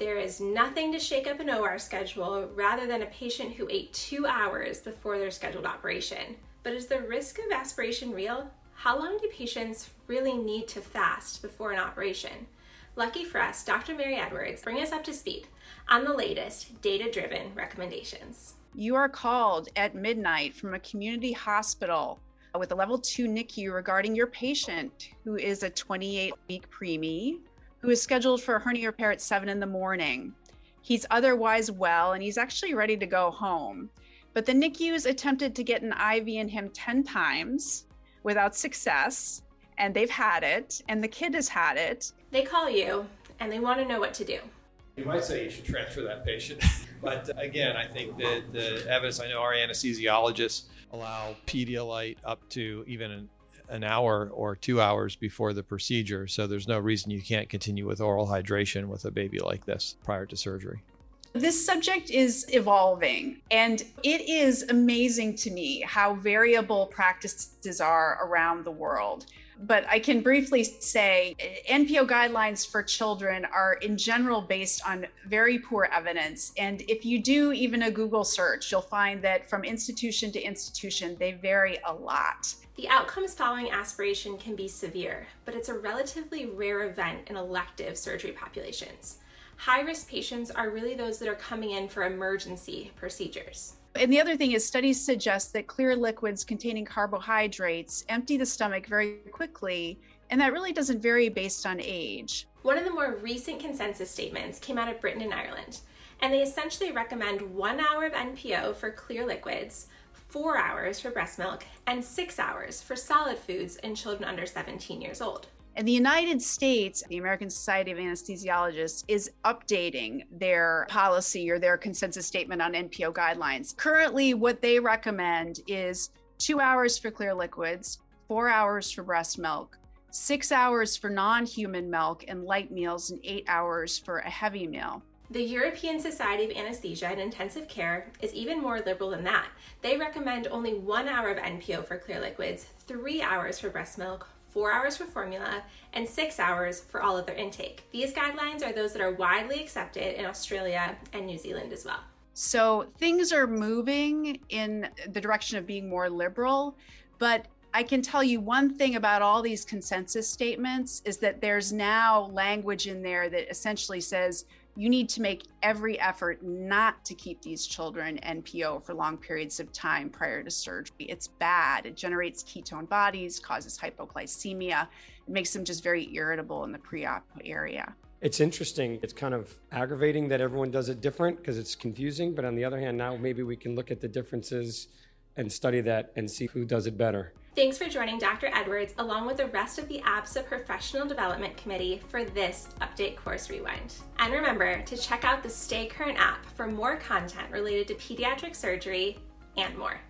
is nothing to shake up an OR schedule rather than a patient who ate two hours before their scheduled operation. But is the risk of aspiration real? How long do patients really need to fast before an operation? Lucky for us, Dr. Mary Edwards bring us up to speed on the latest data driven recommendations. You are called at midnight from a community hospital with a level two NICU regarding your patient who is a 28 week preemie who is scheduled for a hernia repair at 7 in the morning. He's otherwise well and he's actually ready to go home. But the NICU's attempted to get an IV in him 10 times without success and they've had it, and the kid has had it. They call you and they want to know what to do. You might say you should transfer that patient. but uh, again, I think that the evidence, I know our anesthesiologists allow Pedialyte up to even an, an hour or two hours before the procedure. So there's no reason you can't continue with oral hydration with a baby like this prior to surgery. This subject is evolving, and it is amazing to me how variable practices are around the world. But I can briefly say NPO guidelines for children are in general based on very poor evidence. And if you do even a Google search, you'll find that from institution to institution, they vary a lot. The outcomes following aspiration can be severe, but it's a relatively rare event in elective surgery populations. High risk patients are really those that are coming in for emergency procedures. And the other thing is, studies suggest that clear liquids containing carbohydrates empty the stomach very quickly, and that really doesn't vary based on age. One of the more recent consensus statements came out of Britain and Ireland, and they essentially recommend one hour of NPO for clear liquids, four hours for breast milk, and six hours for solid foods in children under 17 years old. In the United States, the American Society of Anesthesiologists is updating their policy or their consensus statement on NPO guidelines. Currently, what they recommend is two hours for clear liquids, four hours for breast milk, six hours for non human milk and light meals, and eight hours for a heavy meal. The European Society of Anesthesia and Intensive Care is even more liberal than that. They recommend only one hour of NPO for clear liquids, three hours for breast milk, four hours for formula, and six hours for all other intake. These guidelines are those that are widely accepted in Australia and New Zealand as well. So things are moving in the direction of being more liberal, but I can tell you one thing about all these consensus statements is that there's now language in there that essentially says you need to make every effort not to keep these children NPO for long periods of time prior to surgery. It's bad. It generates ketone bodies, causes hypoglycemia, it makes them just very irritable in the pre op area. It's interesting. It's kind of aggravating that everyone does it different because it's confusing. But on the other hand, now maybe we can look at the differences and study that and see who does it better. Thanks for joining Dr. Edwards along with the rest of the APSA Professional Development Committee for this Update Course Rewind. And remember to check out the Stay Current app for more content related to pediatric surgery and more.